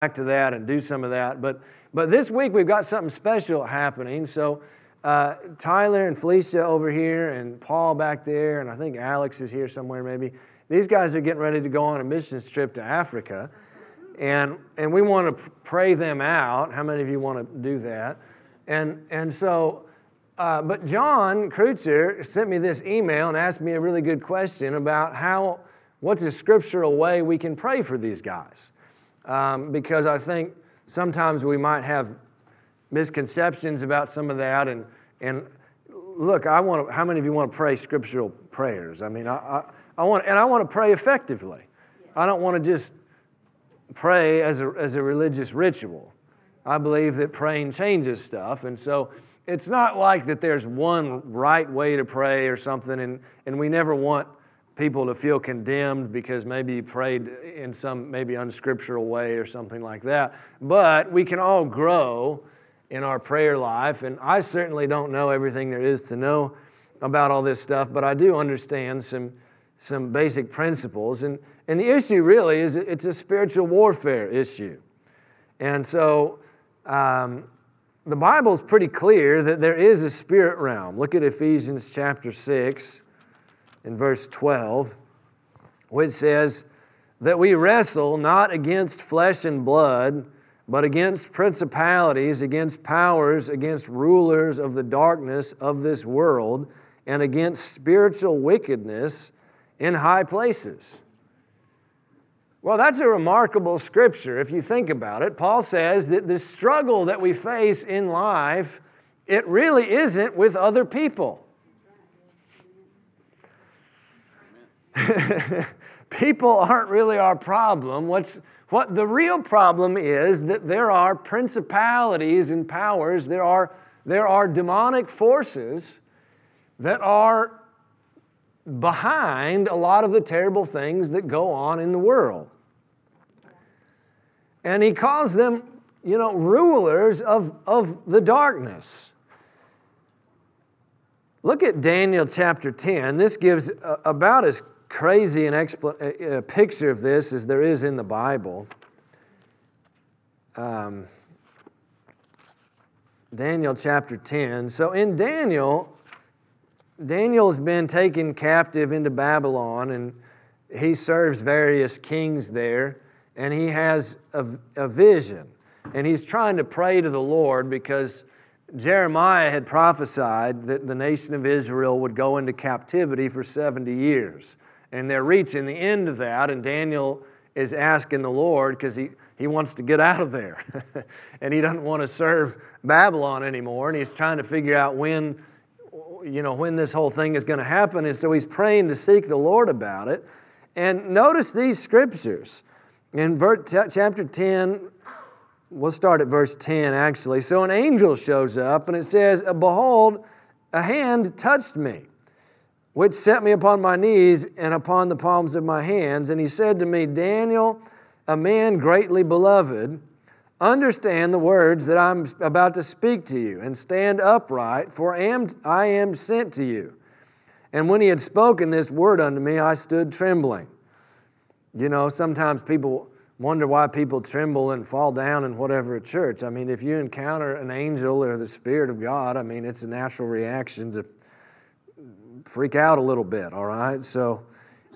back to that and do some of that. But, but this week we've got something special happening. So uh, Tyler and Felicia over here, and Paul back there, and I think Alex is here somewhere maybe. These guys are getting ready to go on a missions trip to Africa. And, and we want to pray them out. How many of you want to do that? And, and so, uh, but John Kreutzer sent me this email and asked me a really good question about how, what's a scriptural way we can pray for these guys um, because I think sometimes we might have misconceptions about some of that. And, and look, I want to, how many of you want to pray scriptural prayers? I mean, I, I, I want, and I want to pray effectively. I don't want to just pray as a, as a religious ritual. I believe that praying changes stuff. And so it's not like that there's one right way to pray or something, and, and we never want people to feel condemned because maybe you prayed in some maybe unscriptural way or something like that. But we can all grow in our prayer life, and I certainly don't know everything there is to know about all this stuff, but I do understand some some basic principles. And, and the issue really is it's a spiritual warfare issue. And so um, the Bible is pretty clear that there is a spirit realm. Look at Ephesians chapter 6 in verse 12, which says that we wrestle not against flesh and blood, but against principalities, against powers, against rulers of the darkness of this world, and against spiritual wickedness in high places. Well, that's a remarkable scripture if you think about it. Paul says that the struggle that we face in life, it really isn't with other people. People aren't really our problem. What's, what the real problem is that there are principalities and powers, there are, there are demonic forces that are behind a lot of the terrible things that go on in the world. And he calls them, you know, rulers of, of the darkness. Look at Daniel chapter 10. This gives about as crazy an expl- a picture of this as there is in the Bible. Um, Daniel chapter 10. So in Daniel, Daniel's been taken captive into Babylon and he serves various kings there and he has a, a vision and he's trying to pray to the Lord because Jeremiah had prophesied that the nation of Israel would go into captivity for 70 years. And they're reaching the end of that, and Daniel is asking the Lord because he, he wants to get out of there. and he doesn't want to serve Babylon anymore, and he's trying to figure out when you know, when this whole thing is going to happen. And so he's praying to seek the Lord about it. And notice these scriptures. In chapter 10, we'll start at verse 10 actually. So an angel shows up and it says, Behold, a hand touched me, which set me upon my knees and upon the palms of my hands. And he said to me, Daniel, a man greatly beloved, Understand the words that I'm about to speak to you, and stand upright, for I am, I am sent to you. And when he had spoken this word unto me, I stood trembling. You know, sometimes people wonder why people tremble and fall down in whatever at church. I mean, if you encounter an angel or the Spirit of God, I mean, it's a natural reaction to freak out a little bit, all right? So,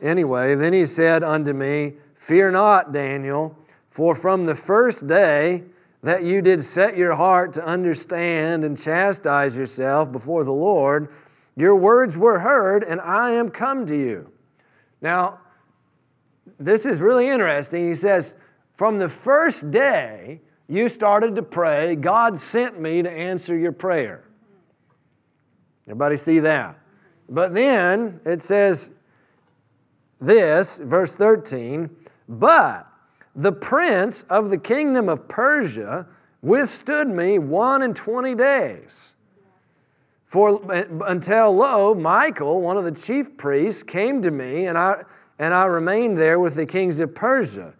anyway, then he said unto me, Fear not, Daniel. For from the first day that you did set your heart to understand and chastise yourself before the Lord, your words were heard, and I am come to you. Now, this is really interesting. He says, From the first day you started to pray, God sent me to answer your prayer. Everybody see that? But then it says this, verse 13, but the prince of the kingdom of Persia withstood me one and twenty days. For uh, until lo, Michael, one of the chief priests, came to me, and I and I remained there with the kings of Persia.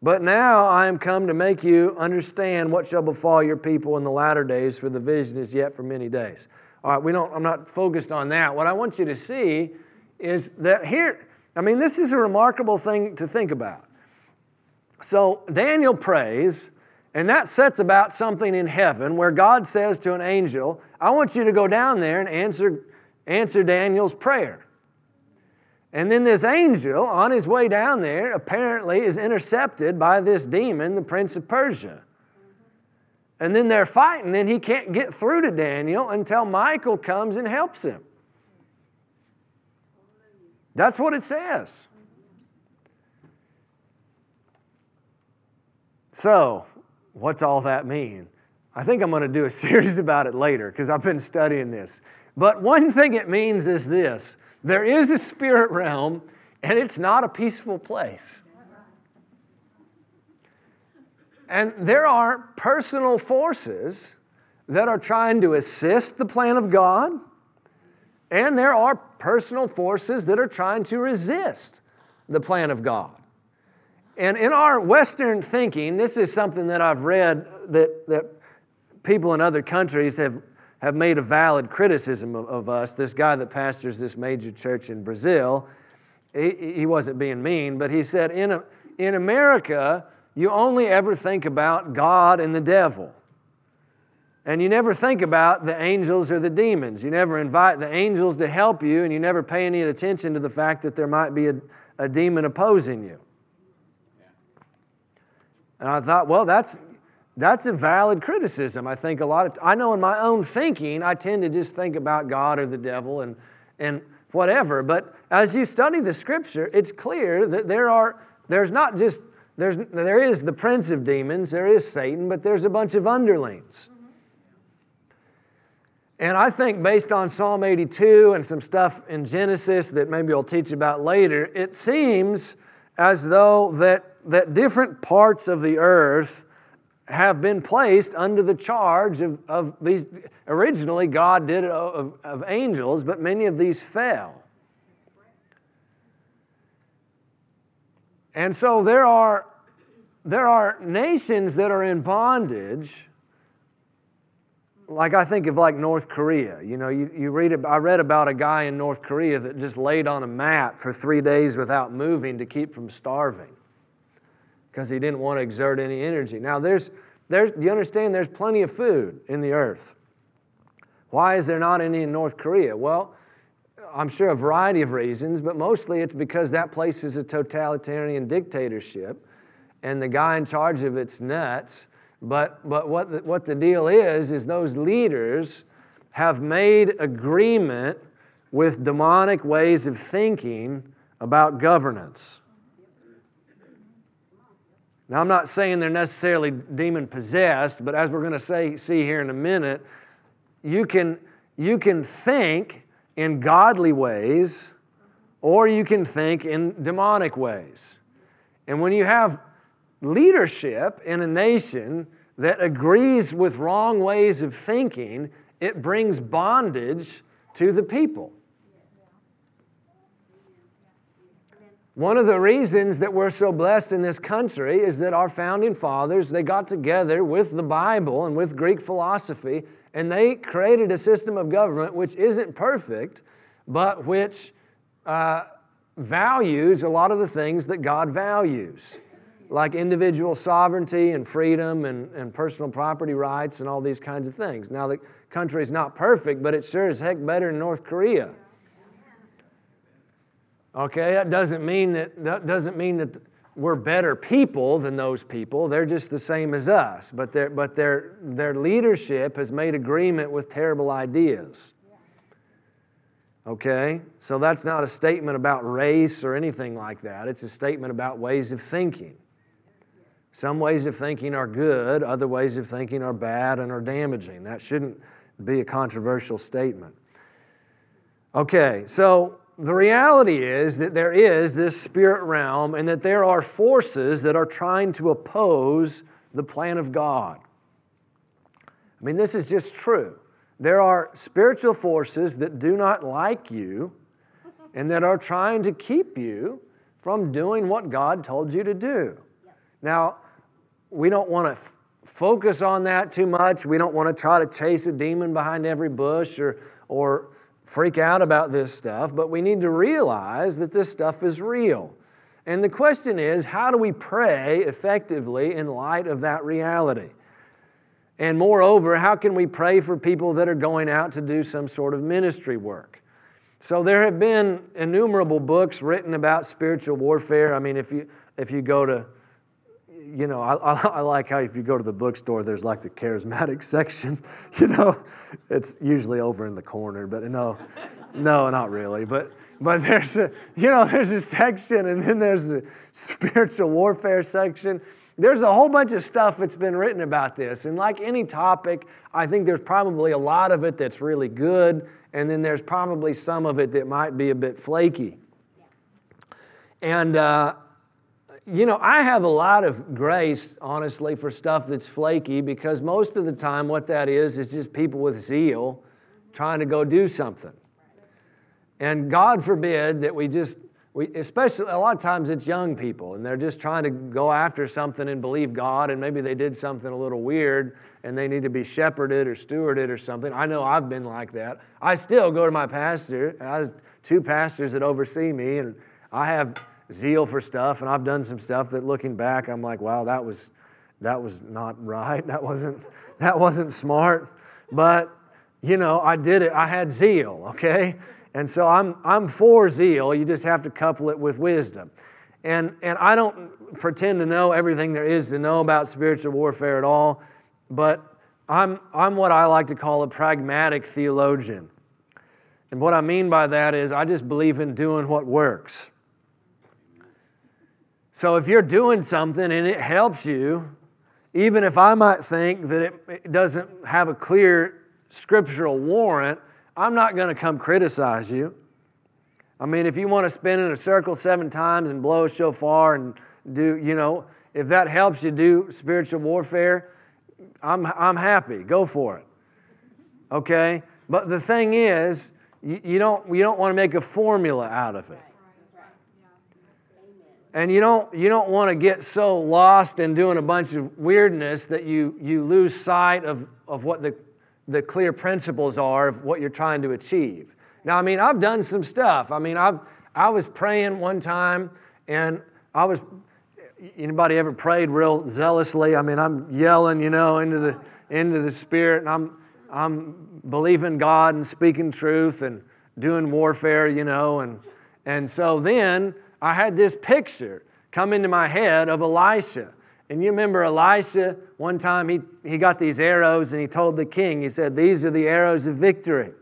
But now I am come to make you understand what shall befall your people in the latter days, for the vision is yet for many days. All right, we don't, I'm not focused on that. What I want you to see is that here, I mean, this is a remarkable thing to think about. So Daniel prays, and that sets about something in heaven where God says to an angel, I want you to go down there and answer, answer Daniel's prayer. And then this angel, on his way down there, apparently is intercepted by this demon, the prince of Persia. And then they're fighting, and he can't get through to Daniel until Michael comes and helps him. That's what it says. So, what's all that mean? I think I'm going to do a series about it later because I've been studying this. But one thing it means is this there is a spirit realm, and it's not a peaceful place. And there are personal forces that are trying to assist the plan of God, and there are personal forces that are trying to resist the plan of God. And in our Western thinking, this is something that I've read that, that people in other countries have, have made a valid criticism of, of us. This guy that pastors this major church in Brazil, he, he wasn't being mean, but he said, in, a, in America, you only ever think about God and the devil. And you never think about the angels or the demons. You never invite the angels to help you, and you never pay any attention to the fact that there might be a, a demon opposing you. And I thought, well, that's, that's a valid criticism. I think a lot of, I know in my own thinking, I tend to just think about God or the devil and, and whatever. But as you study the scripture, it's clear that there are, there's not just there's, there is the prince of demons, there is Satan, but there's a bunch of underlings. And I think based on Psalm 82 and some stuff in Genesis that maybe I'll teach about later, it seems as though that, that different parts of the earth have been placed under the charge of, of these. Originally, God did it of, of angels, but many of these fell. And so there are, there are nations that are in bondage. Like I think of like North Korea. You know, you, you read, I read about a guy in North Korea that just laid on a mat for three days without moving to keep from starving because he didn't want to exert any energy. Now, there's, there's, you understand there's plenty of food in the earth. Why is there not any in North Korea? Well, I'm sure a variety of reasons, but mostly it's because that place is a totalitarian dictatorship and the guy in charge of it's nuts. But, but what, the, what the deal is, is those leaders have made agreement with demonic ways of thinking about governance. Now, I'm not saying they're necessarily demon possessed, but as we're going to say, see here in a minute, you can, you can think in godly ways, or you can think in demonic ways. And when you have leadership in a nation that agrees with wrong ways of thinking, it brings bondage to the people. One of the reasons that we're so blessed in this country is that our founding fathers, they got together with the Bible and with Greek philosophy and they created a system of government which isn't perfect, but which uh, values a lot of the things that God values, like individual sovereignty and freedom and, and personal property rights and all these kinds of things. Now, the country is not perfect, but it sure is heck better than North Korea. Okay, that doesn't mean that, that doesn't mean that we're better people than those people. They're just the same as us. But, their, but their, their leadership has made agreement with terrible ideas. Okay? So that's not a statement about race or anything like that. It's a statement about ways of thinking. Some ways of thinking are good, other ways of thinking are bad and are damaging. That shouldn't be a controversial statement. Okay, so the reality is that there is this spirit realm and that there are forces that are trying to oppose the plan of God. I mean, this is just true. There are spiritual forces that do not like you and that are trying to keep you from doing what God told you to do. Now, we don't want to f- focus on that too much. We don't want to try to chase a demon behind every bush or, or freak out about this stuff, but we need to realize that this stuff is real. And the question is how do we pray effectively in light of that reality? And moreover, how can we pray for people that are going out to do some sort of ministry work? So there have been innumerable books written about spiritual warfare. I mean, if you if you go to you know, I, I, like how if you go to the bookstore, there's like the charismatic section. You know, it's usually over in the corner, but no, no, not really. But but there's a you know there's a section, and then there's the spiritual warfare section. There's a whole bunch of stuff that's been written about this, and like any topic, I think there's probably a lot of it that's really good, and then there's probably some of it that might be a bit flaky. And uh, you know, I have a lot of grace, honestly, for stuff that's flaky because most of the time, what that is, is just people with zeal trying to go do something. And God forbid that we just, we, especially a lot of times it's young people and they're just trying to go after something and believe God, and maybe they did something a little weird and they need to be shepherded or stewarded or something. I know I've been like that. I still go to my pastor. I have two pastors that oversee me, and I have zeal for stuff, and I've done some stuff that looking back, I'm like, wow, that was that was not right. That wasn't that wasn't smart. But you know, I did it. I had zeal, okay? And so I'm I'm for zeal. You just have to couple it with wisdom. And and I don't pretend to know everything there is to know about spiritual warfare at all, but I'm I'm what I like to call a pragmatic theologian. And what I mean by that is I just believe in doing what works. So if you're doing something and it helps you, even if I might think that it, doesn't have a clear scriptural warrant, I'm not going to come criticize you. I mean, if you want to spin in a circle seven times and blow a shofar and do, you know, if that helps you do spiritual warfare, I'm, I'm happy. Go for it. Okay? But the thing is, you, you don't, you don't want to make a formula out of it. And you don't, you don't want to get so lost in doing a bunch of weirdness that you, you lose sight of, of what the, the clear principles are of what you're trying to achieve. Now, I mean, I've done some stuff. I mean, I've, I was praying one time and I was, anybody ever prayed real zealously? I mean, I'm yelling, you know, into the, into the spirit and I'm, I'm believing God and speaking truth and doing warfare, you know, and, and so then I had this picture come into my head of Elisha. And you remember Elisha, one time he, he got these arrows and he told the king, he said, These are the arrows of victory.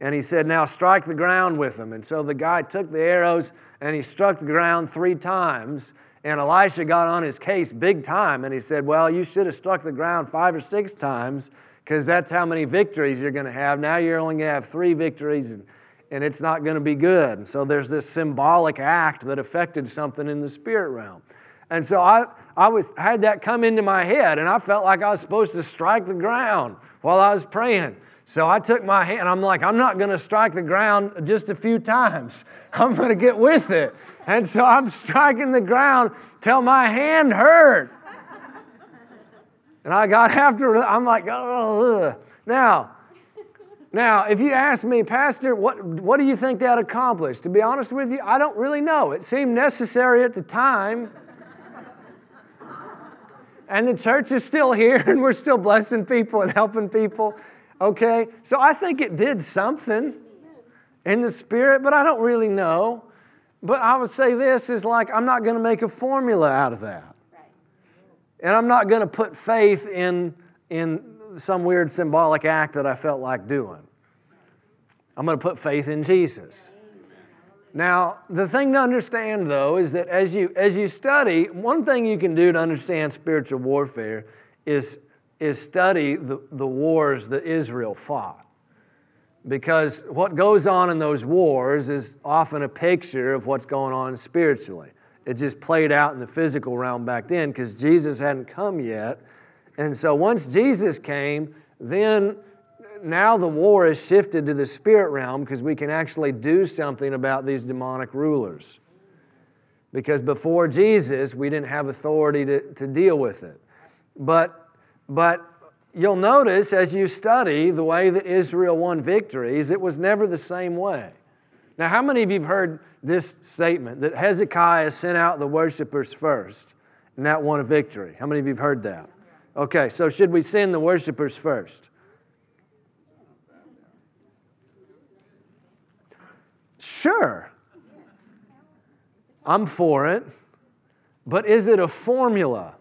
And he said, Now strike the ground with them. And so the guy took the arrows and he struck the ground three times. And Elisha got on his case big time. And he said, Well, you should have struck the ground five or six times because that's how many victories you're going to have. Now you're only going to have three victories. And and it's not going to be good. So there's this symbolic act that affected something in the spirit realm. And so I, I was, had that come into my head, and I felt like I was supposed to strike the ground while I was praying. So I took my hand, I'm like, I'm not going to strike the ground just a few times. I'm going to get with it. And so I'm striking the ground till my hand hurt. And I got after I'm like, oh, now, now, if you ask me, Pastor, what, what do you think that accomplished? To be honest with you, I don't really know. It seemed necessary at the time. and the church is still here, and we're still blessing people and helping people. Okay? So I think it did something in the spirit, but I don't really know. But I would say this is like, I'm not going to make a formula out of that. And I'm not going to put faith in, in some weird symbolic act that I felt like doing. I'm going to put faith in Jesus. Now, the thing to understand though is that as you as you study, one thing you can do to understand spiritual warfare is is study the, the wars that Israel fought. Because what goes on in those wars is often a picture of what's going on spiritually. It just played out in the physical realm back then because Jesus hadn't come yet. And so once Jesus came, then now the war has shifted to the spirit realm because we can actually do something about these demonic rulers. Because before Jesus, we didn't have authority to, to deal with it. But, but you'll notice as you study the way that Israel won victories, it was never the same way. Now, how many of you have heard this statement that Hezekiah sent out the worshipers first and that won a victory? How many of you have heard that? Okay, so should we send the worshipers first? Sure. I'm for it. But is it a formula?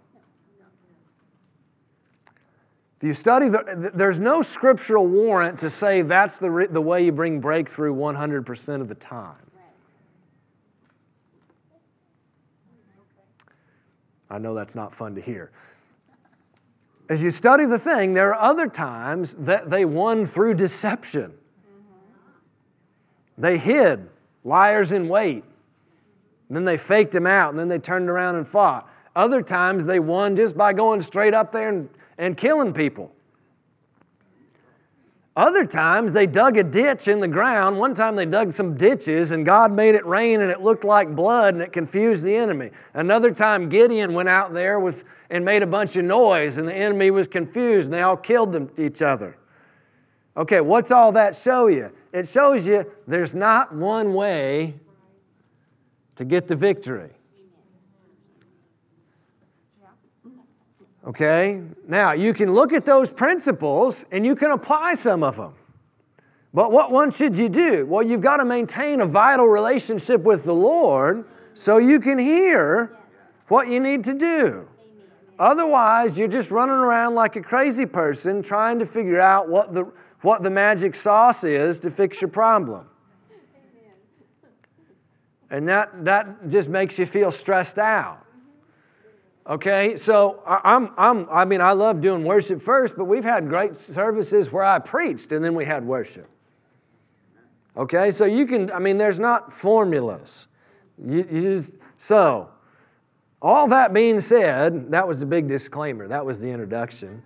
If you study, the, there's no scriptural warrant to say that's the, the way you bring breakthrough 100% of the time. I know that's not fun to hear. As you study the thing, there are other times that they won through deception. They hid, liars in wait. Then they faked him out, and then they turned around and fought. Other times they won just by going straight up there and, and killing people. Other times they dug a ditch in the ground. One time they dug some ditches and God made it rain and it looked like blood and it confused the enemy. Another time Gideon went out there with, and made a bunch of noise and the enemy was confused and they all killed them, each other. Okay, what's all that show you? It shows you there's not one way to get the victory. Okay? Now, you can look at those principles and you can apply some of them. But what one should you do? Well, you've got to maintain a vital relationship with the Lord so you can hear what you need to do. Otherwise, you're just running around like a crazy person trying to figure out what the, what the magic sauce is to fix your problem. And that, that just makes you feel stressed out. Okay, so I'm, I'm, I mean, I love doing worship first, but we've had great services where I preached and then we had worship. Okay, so you can, I mean, there's not formulas. You, you just, so, all that being said, that was the big disclaimer, that was the introduction.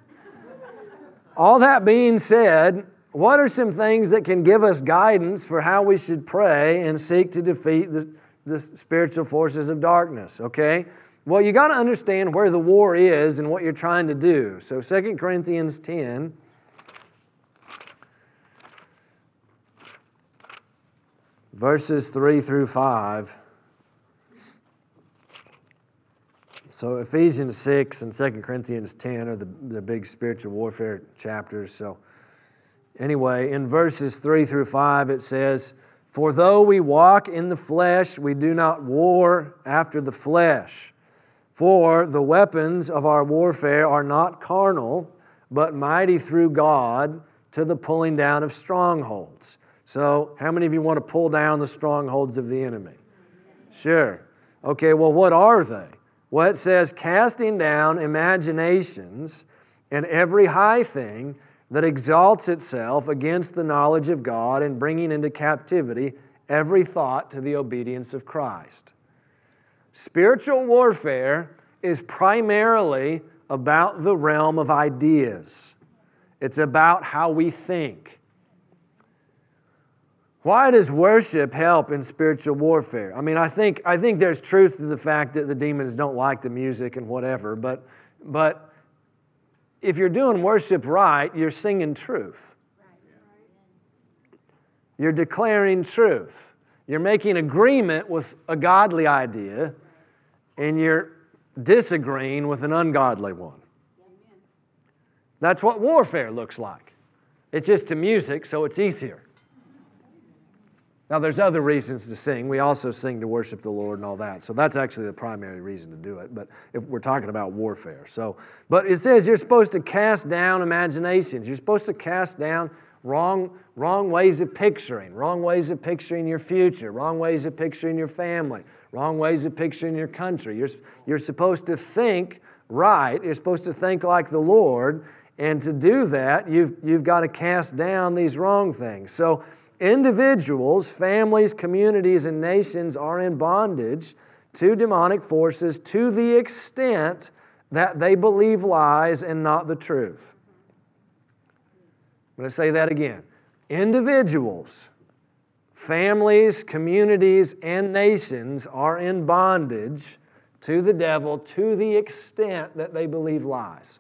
all that being said, what are some things that can give us guidance for how we should pray and seek to defeat the, the spiritual forces of darkness? Okay, well, you got to understand where the war is and what you're trying to do. So 2 Corinthians 10. Verses 3 through 5. So Ephesians 6 and 2 Corinthians 10 are the, the big spiritual warfare chapters. So, anyway, in verses 3 through 5, it says, For though we walk in the flesh, we do not war after the flesh. For the weapons of our warfare are not carnal, but mighty through God to the pulling down of strongholds. So, how many of you want to pull down the strongholds of the enemy? Sure. Okay, well, what are they? Well, it says, casting down imaginations and every high thing that exalts itself against the knowledge of God and bringing into captivity every thought to the obedience of Christ. Spiritual warfare is primarily about the realm of ideas, it's about how we think. Why does worship help in spiritual warfare? I mean, I think, I think there's truth to the fact that the demons don't like the music and whatever, but, but if you're doing worship right, you're singing truth. You're declaring truth. You're making agreement with a godly idea and you're disagreeing with an ungodly one. That's what warfare looks like. It's just to music, so it's easier. Now, there's other reasons to sing. We also sing to worship the Lord and all that. So that's actually the primary reason to do it. But if we're talking about warfare, so but it says you're supposed to cast down imaginations. You're supposed to cast down wrong, wrong ways of picturing, wrong ways of picturing your future, wrong ways of picturing your family, wrong ways of picturing your country. You're, you're supposed to think right. You're supposed to think like the Lord. And to do that, you've, you've got to cast down these wrong things. So, individuals, families, communities, and nations are in bondage to demonic forces to the extent that they believe lies and not the truth. I'm going to say that again. Individuals, families, communities, and nations are in bondage to the devil to the extent that they believe lies.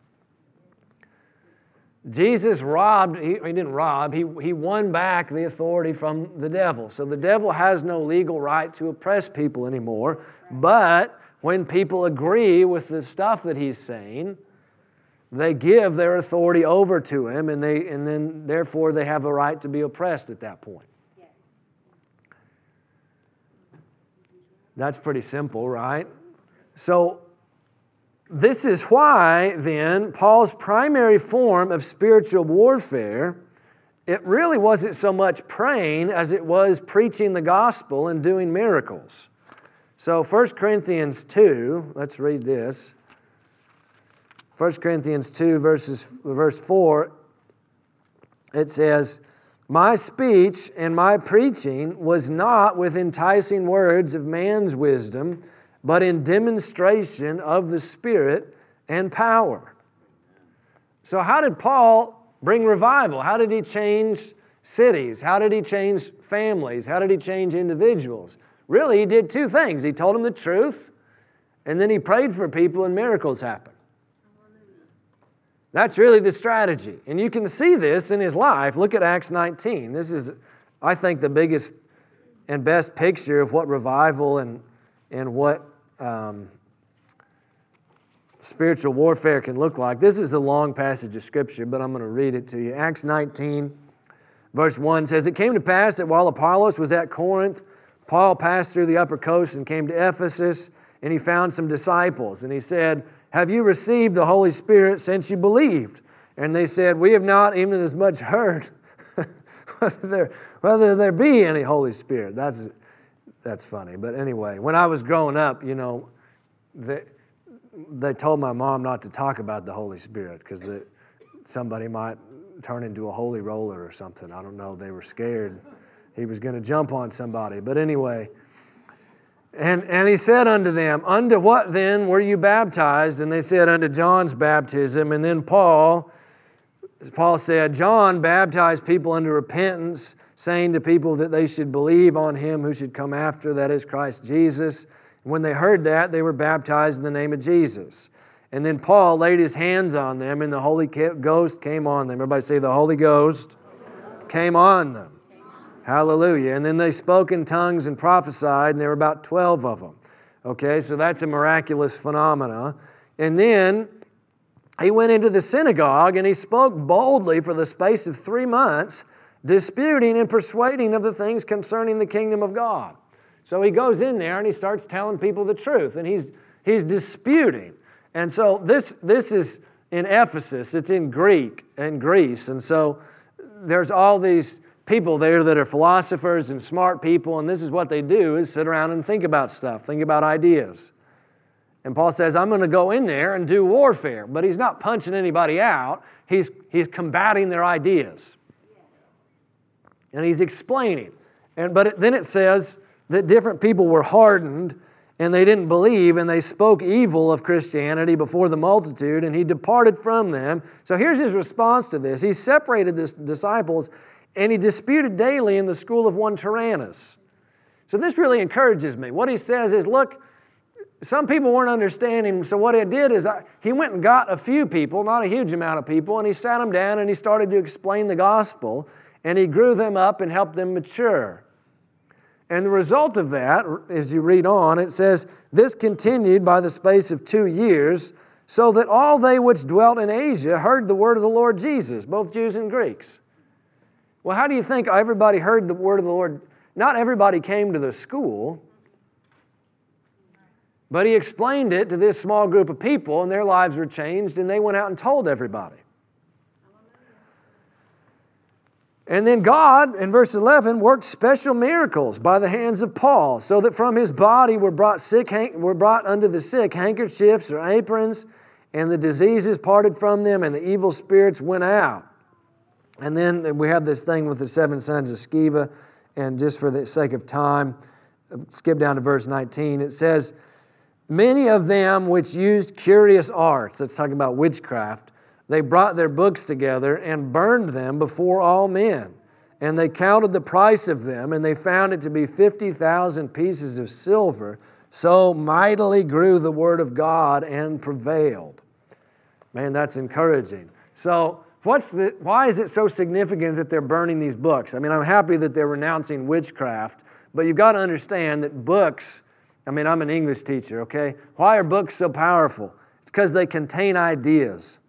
Jesus robbed, he, he, didn't rob, he, he won back the authority from the devil. So the devil has no legal right to oppress people anymore. But when people agree with the stuff that he's saying, they give their authority over to him, and, they, and then therefore they have a right to be oppressed at that point. That's pretty simple, right? So, this is why then Paul's primary form of spiritual warfare it really wasn't so much praying as it was preaching the gospel and doing miracles. So 1 Corinthians 2, let's read this. 1 Corinthians 2 verses verse 4 it says my speech and my preaching was not with enticing words of man's wisdom, but in demonstration of the Spirit and power. So, how did Paul bring revival? How did he change cities? How did he change families? How did he change individuals? Really, he did two things. He told them the truth, and then he prayed for people, and miracles happened. That's really the strategy. And you can see this in his life. Look at Acts 19. This is, I think, the biggest and best picture of what revival and, and what um, spiritual warfare can look like. This is the long passage of Scripture, but I'm going to read it to you. Acts 19, verse 1 says, It came to pass that while Apollos was at Corinth, Paul passed through the upper coast and came to Ephesus, and he found some disciples. And he said, have you received the Holy Spirit since you believed? And they said, We have not even as much heard whether, there, whether there be any Holy Spirit. That's, that's funny. But anyway, when I was growing up, you know, they, they told my mom not to talk about the Holy Spirit because somebody might turn into a holy roller or something. I don't know. They were scared he was going to jump on somebody. But anyway, and, and he said unto them, Unto what then were you baptized? And they said, Unto John's baptism. And then Paul, Paul said, John baptized people unto repentance, saying to people that they should believe on him who should come after, that is Christ Jesus. And when they heard that, they were baptized in the name of Jesus. And then Paul laid his hands on them, and the Holy Ghost came on them. Everybody say, The Holy Ghost came on them. Hallelujah. And then they spoke in tongues and prophesied, and there were about 12 of them. Okay, so that's a miraculous phenomena. And then he went into the synagogue and he spoke boldly for the space of three months, disputing and persuading of the things concerning the kingdom of God. So he goes in there and he starts telling people the truth, and he's, he's disputing. And so this, this is in Ephesus, it's in Greek and Greece. And so there's all these people there that are philosophers and smart people, and this is what they do is sit around and think about stuff, think about ideas. And Paul says, I'm going to go in there and do warfare. But he's not punching anybody out, he's, he's combating their ideas. And he's explaining. And, but it, then it says that different people were hardened and they didn't believe and they spoke evil of Christianity before the multitude and he departed from them. So here's his response to this. He separated the disciples and he disputed daily in the school of one Tyrannus. So this really encourages me. What he says is, look, some people weren't understanding. So what he did is I, he went and got a few people, not a huge amount of people, and he sat them down and he started to explain the gospel, and he grew them up and helped them mature. And the result of that, as you read on, it says, This continued by the space of two years, so that all they which dwelt in Asia heard the word of the Lord Jesus, both Jews and Greeks. Well, how do you think everybody heard the word of the Lord? Not everybody came to the school, but he explained it to this small group of people, and their lives were changed, and they went out and told everybody. And then God, in verse 11, worked special miracles by the hands of Paul, so that from his body were brought, sick, were brought unto the sick handkerchiefs or aprons, and the diseases parted from them, and the evil spirits went out. And then we have this thing with the seven sons of Sceva, and just for the sake of time, skip down to verse 19. It says, Many of them which used curious arts, that's talking about witchcraft, they brought their books together and burned them before all men. And they counted the price of them, and they found it to be 50,000 pieces of silver. So mightily grew the word of God and prevailed. Man, that's encouraging. So, what's the, why is it so significant that they're burning these books? I mean, I'm happy that they're renouncing witchcraft, but you've got to understand that books, I mean, I'm an English teacher, okay? Why are books so powerful? It's because they contain ideas.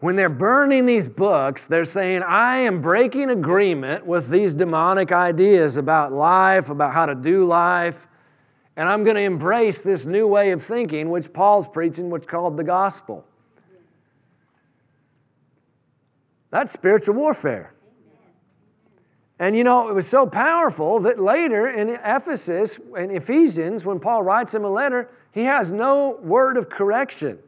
When they're burning these books, they're saying, I am breaking agreement with these demonic ideas about life, about how to do life, and I'm going to embrace this new way of thinking, which Paul's preaching, which called the gospel. That's spiritual warfare. And you know, it was so powerful that later in Ephesus and Ephesians, when Paul writes him a letter, he has no word of correction.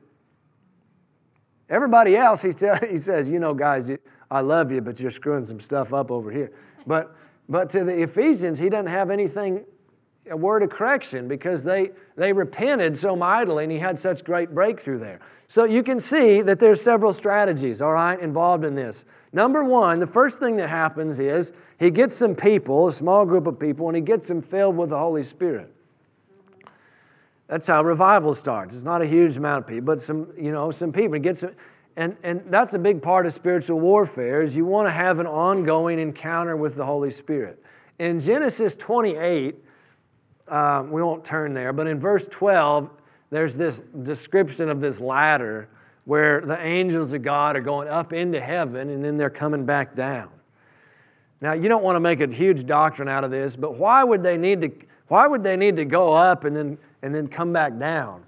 Everybody else, he, tell, he says, you know, guys, I love you, but you're screwing some stuff up over here. But, but to the Ephesians, he doesn't have anything a word of correction because they, they repented so mightily and he had such great breakthrough there. So you can see that there's several strategies, all right, involved in this. Number one, the first thing that happens is he gets some people, a small group of people, and he gets them filled with the Holy Spirit. That's how revival starts. It's not a huge amount of people, but some, you know, some people. He gets them, and, and that's a big part of spiritual warfare is you want to have an ongoing encounter with the Holy Spirit. In Genesis 28, um, we won't turn there, but in verse 12, there's this description of this ladder where the angels of God are going up into heaven and then they're coming back down. Now, you don't want to make a huge doctrine out of this, but why would they need to, why would they need to go up and then, and then come back down?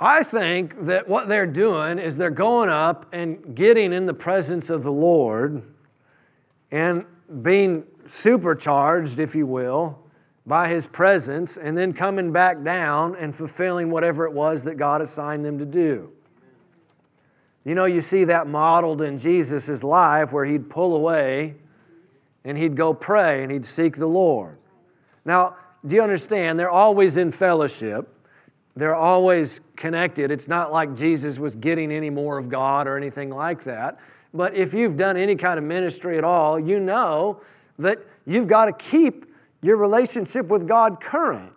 I think that what they're doing is they're going up and getting in the presence of the Lord and being supercharged, if you will, by his presence, and then coming back down and fulfilling whatever it was that God assigned them to do. You know, you see that modeled in Jesus' life where he'd pull away and he'd go pray and he'd seek the Lord. Now, do you understand? They're always in fellowship. They're always connected. It's not like Jesus was getting any more of God or anything like that. But if you've done any kind of ministry at all, you know that you've got to keep your relationship with God current.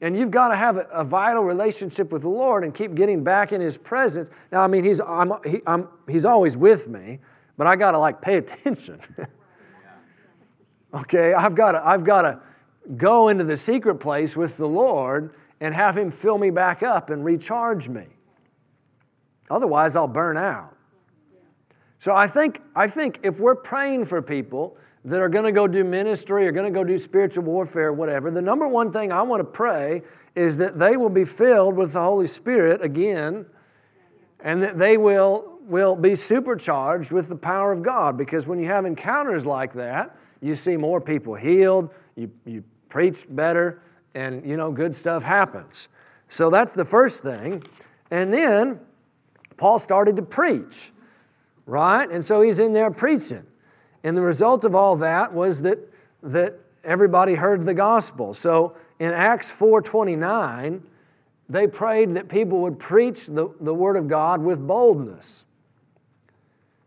And you've got to have a, vital relationship with the Lord and keep getting back in His presence. Now, I mean, He's, I'm, he, I'm, he's always with me, but I got to like pay attention. okay, I've got I've got to go into the secret place with the Lord and have Him fill me back up and recharge me. Otherwise, I'll burn out. So I think, I think if we're praying for people, that are going to go do ministry or going to go do spiritual warfare whatever, the number one thing I want to pray is that they will be filled with the Holy Spirit again and that they will, will be supercharged with the power of God. Because when you have encounters like that, you see more people healed, you, you preach better, and you know, good stuff happens. So that's the first thing. And then Paul started to preach, right? And so he's in there preaching. And the result of all that was that, that everybody heard the gospel. So in Acts 4:29, they prayed that people would preach the, the word of God with boldness.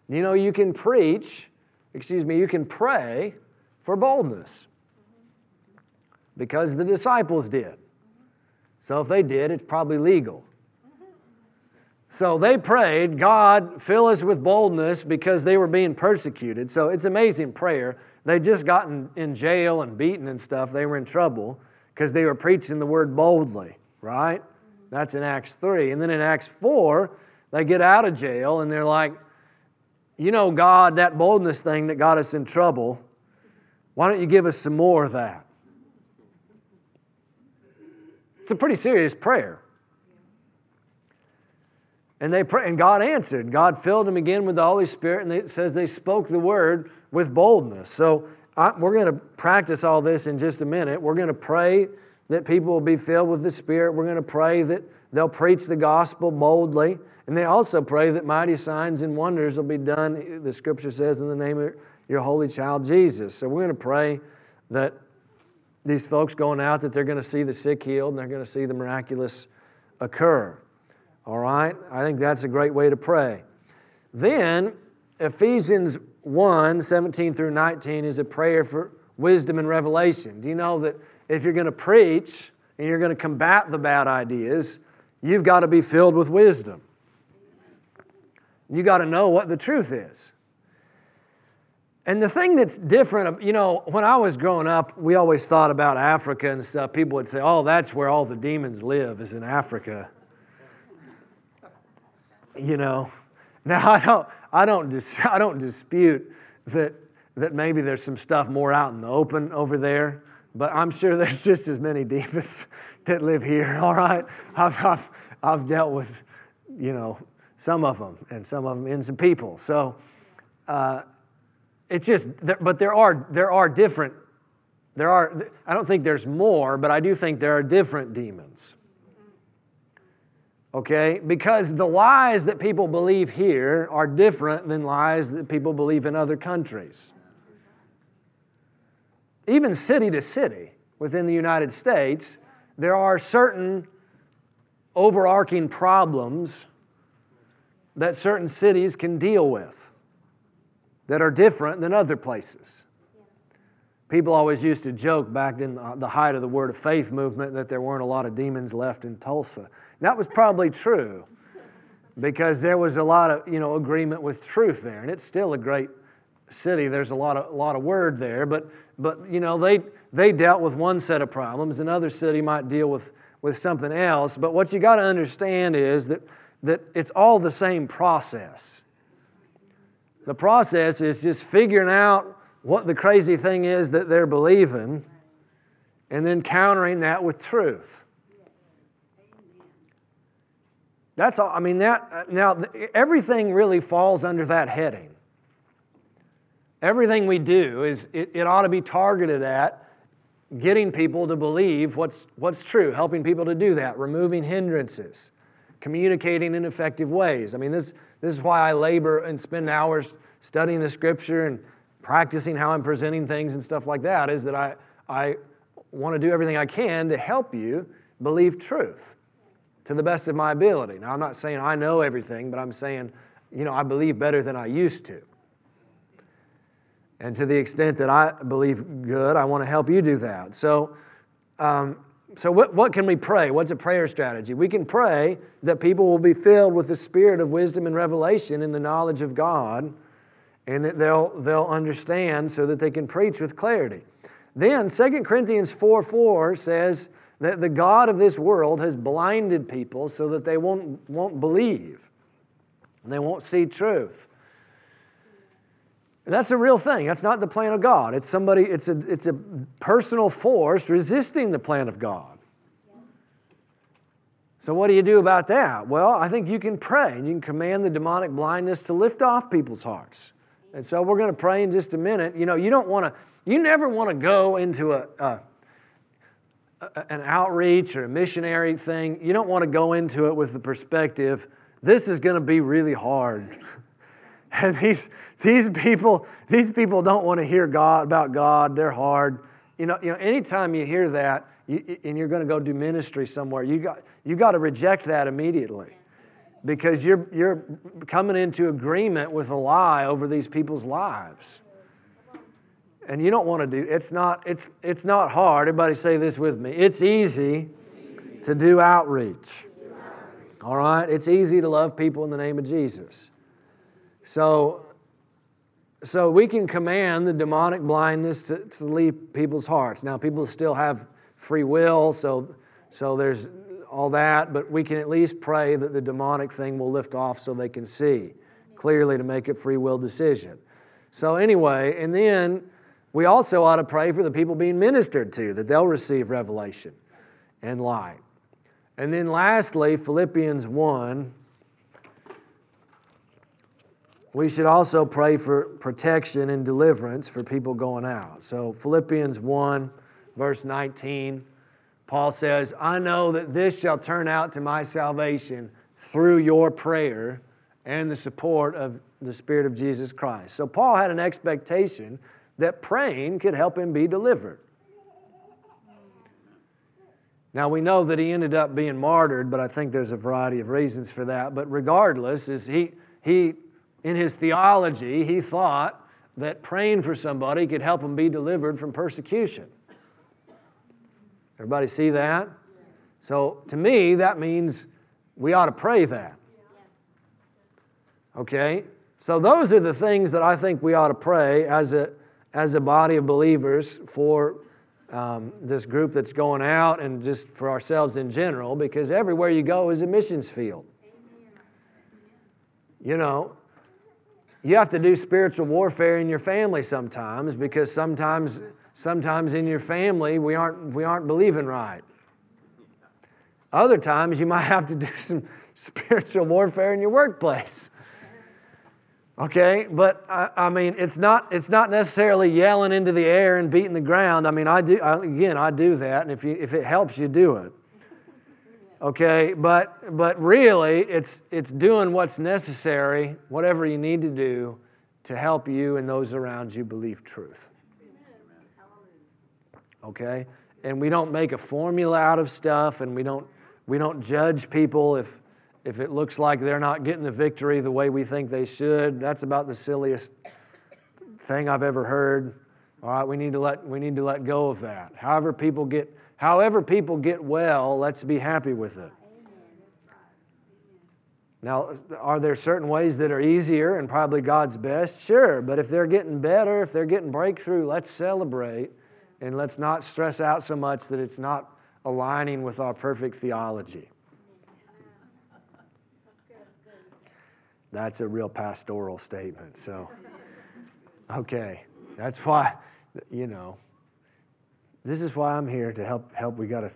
You know, you can preach, excuse me, you can pray for boldness because the disciples did. So if they did, it's probably legal. So they prayed, God, fill us with boldness because they were being persecuted. So it's amazing prayer. They just gotten in jail and beaten and stuff. They were in trouble because they were preaching the word boldly, right? That's in Acts 3. And then in Acts 4, they get out of jail and they're like, you know, God, that boldness thing that got us in trouble, why don't you give us some more of that? It's a pretty serious prayer. And they pray, and God answered. God filled them again with the Holy Spirit, and it says they spoke the word with boldness. So I, we're going to practice all this in just a minute. We're going to pray that people will be filled with the Spirit. We're going to pray that they'll preach the gospel boldly. And they also pray that mighty signs and wonders will be done, the scripture says, in the name of your holy child Jesus. So we're going to pray that these folks going out, that they're going to see the sick healed and they're going to see the miraculous occur. All right? I think that's a great way to pray. Then, Ephesians 1 17 through 19 is a prayer for wisdom and revelation. Do you know that if you're going to preach and you're going to combat the bad ideas, you've got to be filled with wisdom. You got to know what the truth is. And the thing that's different, you know, when I was growing up, we always thought about Africa and stuff. People would say, oh, that's where all the demons live, is in Africa. You know, now I don't, I don't, dis- I don't dispute that, that maybe there's some stuff more out in the open over there, but I'm sure there's just as many demons that live here, all right? I've, I've, I've dealt with, you know, some of them and some of them in some people. So, uh, it's just, but there are, there are different, there are, I don't think there's more, but I do think there are different demons. Okay? Because the lies that people believe here are different than lies that people believe in other countries. Even city to city within the United States, there are certain overarching problems that certain cities can deal with that are different than other places. People always used to joke back in the height of the Word of Faith movement that there weren't a lot of demons left in Tulsa. That was probably true because there was a lot of you know agreement with truth there, and it's still a great city. There's a lot of a lot of word there, but but you know they they dealt with one set of problems. Another city might deal with with something else. But what you got to understand is that that it's all the same process. The process is just figuring out what the crazy thing is that they're believing and then countering that with truth. That's all. I mean, that, uh, now, everything really falls under that heading. Everything we do is, it, it ought to be targeted at getting people to believe what's, what's true, helping people to do that, removing hindrances, communicating in effective ways. I mean, this, this is why I labor and spend hours studying the scripture and practicing how I'm presenting things and stuff like that, is that I, I want to do everything I can to help you believe truth to the best of my ability. Now, I'm not saying I know everything, but I'm saying, you know, I believe better than I used to. And to the extent that I believe good, I want to help you do that. So, um, so, what, what can we pray? What's a prayer strategy? We can pray that people will be filled with the spirit of wisdom and revelation in the knowledge of God, and that they'll, they'll understand so that they can preach with clarity. Then, 2 Corinthians 4 4 says that the God of this world has blinded people so that they won't, won't believe, and they won't see truth. And that's a real thing. That's not the plan of God. It's somebody, it's a, it's a personal force resisting the plan of God. So, what do you do about that? Well, I think you can pray and you can command the demonic blindness to lift off people's hearts. And so, we're going to pray in just a minute. You know, you don't want to, you never want to go into a, a, an outreach or a missionary thing. You don't want to go into it with the perspective, this is going to be really hard. And these, these people, these people don't want to hear God about God. They're hard. You know, you know, anytime you hear that, you, and you're going to go do ministry somewhere, you got, you got to reject that immediately because you're, you're coming into agreement with a lie over these people's lives. And you don't want to do it's not it's it's not hard. Everybody say this with me. It's easy to do outreach. All right? It's easy to love people in the name of Jesus. So, so we can command the demonic blindness to, to leave people's hearts. Now, people still have free will, so, so there's all that, but we can at least pray that the demonic thing will lift off so they can see clearly to make a free will decision. So, anyway, and then we also ought to pray for the people being ministered to, that they'll receive revelation and light. And then lastly, Philippians 1 we should also pray for protection and deliverance for people going out. So, Philippians 1, verse 19, Paul says, I know that this shall turn out to my salvation through your prayer and the support of the Spirit of Jesus Christ. So, Paul had an expectation that praying could help him be delivered. Now we know that he ended up being martyred, but I think there's a variety of reasons for that. But regardless, is he he in his theology, he thought that praying for somebody could help them be delivered from persecution. Everybody see that? So to me, that means we ought to pray that. Okay? So those are the things that I think we ought to pray as a, as a body of believers for um, this group that's going out and just for ourselves in general, because everywhere you go is a missions field. You know, you have to do spiritual warfare in your family sometimes because sometimes sometimes in your family we aren't we aren't believing right. Other times you might have to do some spiritual warfare in your workplace. Okay, but I, I, mean, it's not it's not necessarily yelling into the air and beating the ground. I mean, I do I, again, I do that, and if you if it helps you, do it. Okay, but but really, it's it's doing what's necessary, whatever you need to do, to help you and those around you believe truth. Okay, and we don't make a formula out of stuff, and we don't we don't judge people if if it looks like they're not getting the victory the way we think they should, that's about the silliest thing I've ever heard. All right, we need to let we need to let go of that. However people get however people get well, let's be happy with it. Now, are there certain ways that are easier and probably God's best? Sure, but if they're getting better, if they're getting breakthrough, let's celebrate and let's not stress out so much that it's not aligning with our perfect theology. That's a real pastoral statement. So, okay, that's why, you know, this is why I'm here to help. Help. We got to,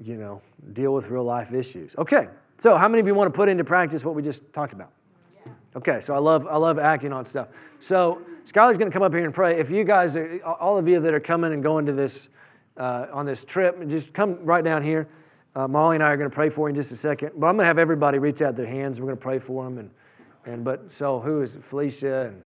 you know, deal with real life issues. Okay. So, how many of you want to put into practice what we just talked about? Okay. So, I love I love acting on stuff. So, Skylar's going to come up here and pray. If you guys, are, all of you that are coming and going to this uh, on this trip, just come right down here. Uh, Molly and I are going to pray for you in just a second, but I'm going to have everybody reach out their hands. We're going to pray for them, and and but so who is Felicia and